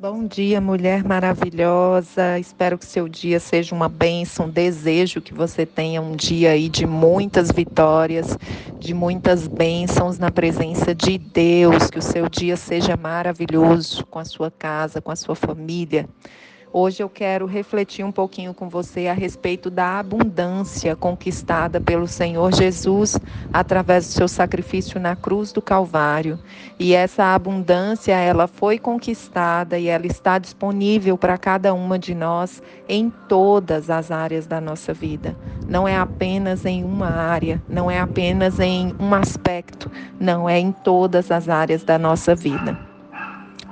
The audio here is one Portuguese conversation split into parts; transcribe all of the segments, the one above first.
Bom dia, mulher maravilhosa. Espero que seu dia seja uma bênção. Desejo que você tenha um dia aí de muitas vitórias, de muitas bênçãos na presença de Deus. Que o seu dia seja maravilhoso com a sua casa, com a sua família. Hoje eu quero refletir um pouquinho com você a respeito da abundância conquistada pelo Senhor Jesus através do seu sacrifício na cruz do Calvário. E essa abundância, ela foi conquistada e ela está disponível para cada uma de nós em todas as áreas da nossa vida. Não é apenas em uma área, não é apenas em um aspecto, não é em todas as áreas da nossa vida.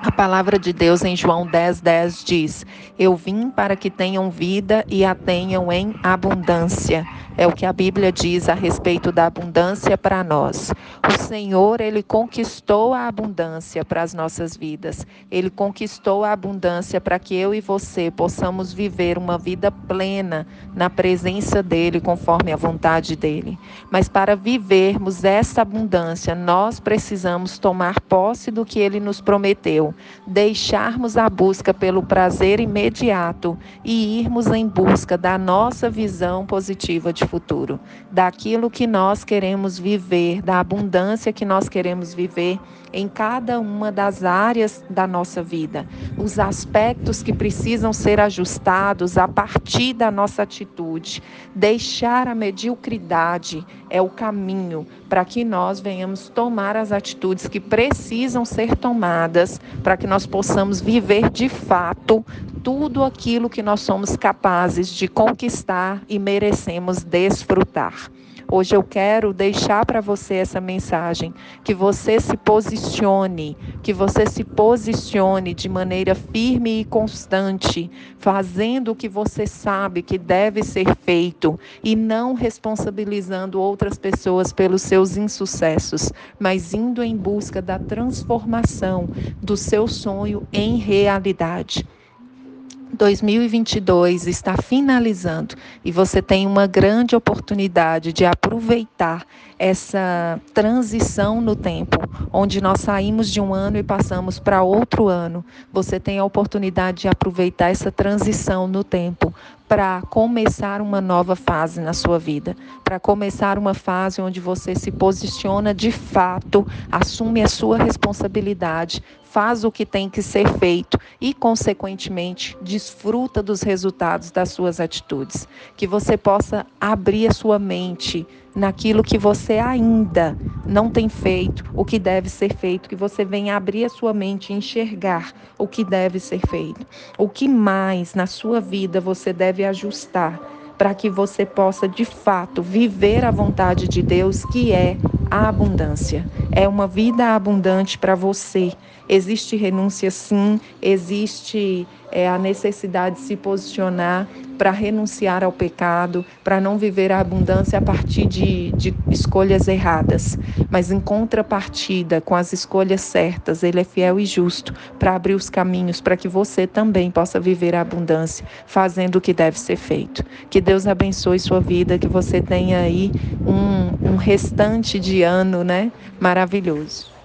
A palavra de Deus em João 10, 10 diz: Eu vim para que tenham vida e a tenham em abundância. É o que a Bíblia diz a respeito da abundância para nós. O Senhor, ele conquistou a abundância para as nossas vidas. Ele conquistou a abundância para que eu e você possamos viver uma vida plena na presença dele, conforme a vontade dele. Mas para vivermos essa abundância, nós precisamos tomar posse do que ele nos prometeu, deixarmos a busca pelo prazer imediato e irmos em busca da nossa visão positiva de futuro, daquilo que nós queremos viver, da abundância que nós queremos viver em cada uma das áreas da nossa vida, os aspectos que precisam ser ajustados a partir da nossa atitude. Deixar a mediocridade é o caminho para que nós venhamos tomar as atitudes que precisam ser tomadas para que nós possamos viver de fato tudo aquilo que nós somos capazes de conquistar e merecemos desfrutar. Hoje eu quero deixar para você essa mensagem, que você se posicione, que você se posicione de maneira firme e constante, fazendo o que você sabe que deve ser feito e não responsabilizando outras pessoas pelos seus insucessos, mas indo em busca da transformação do seu sonho em realidade. 2022 está finalizando e você tem uma grande oportunidade de aproveitar essa transição no tempo, onde nós saímos de um ano e passamos para outro ano. Você tem a oportunidade de aproveitar essa transição no tempo para começar uma nova fase na sua vida, para começar uma fase onde você se posiciona de fato, assume a sua responsabilidade, faz o que tem que ser feito e, consequentemente, desfruta dos resultados das suas atitudes. Que você possa abrir a sua mente naquilo que você ainda não tem feito, o que deve ser feito, que você venha abrir a sua mente e enxergar o que deve ser feito. O que mais na sua vida você deve ajustar para que você possa de fato viver a vontade de Deus, que é a abundância. É uma vida abundante para você. Existe renúncia, sim, existe é, a necessidade de se posicionar para renunciar ao pecado, para não viver a abundância a partir de, de escolhas erradas. Mas em contrapartida, com as escolhas certas, Ele é fiel e justo para abrir os caminhos para que você também possa viver a abundância, fazendo o que deve ser feito. Que Deus abençoe sua vida, que você tenha aí um, um restante de ano, né? Maravilhoso.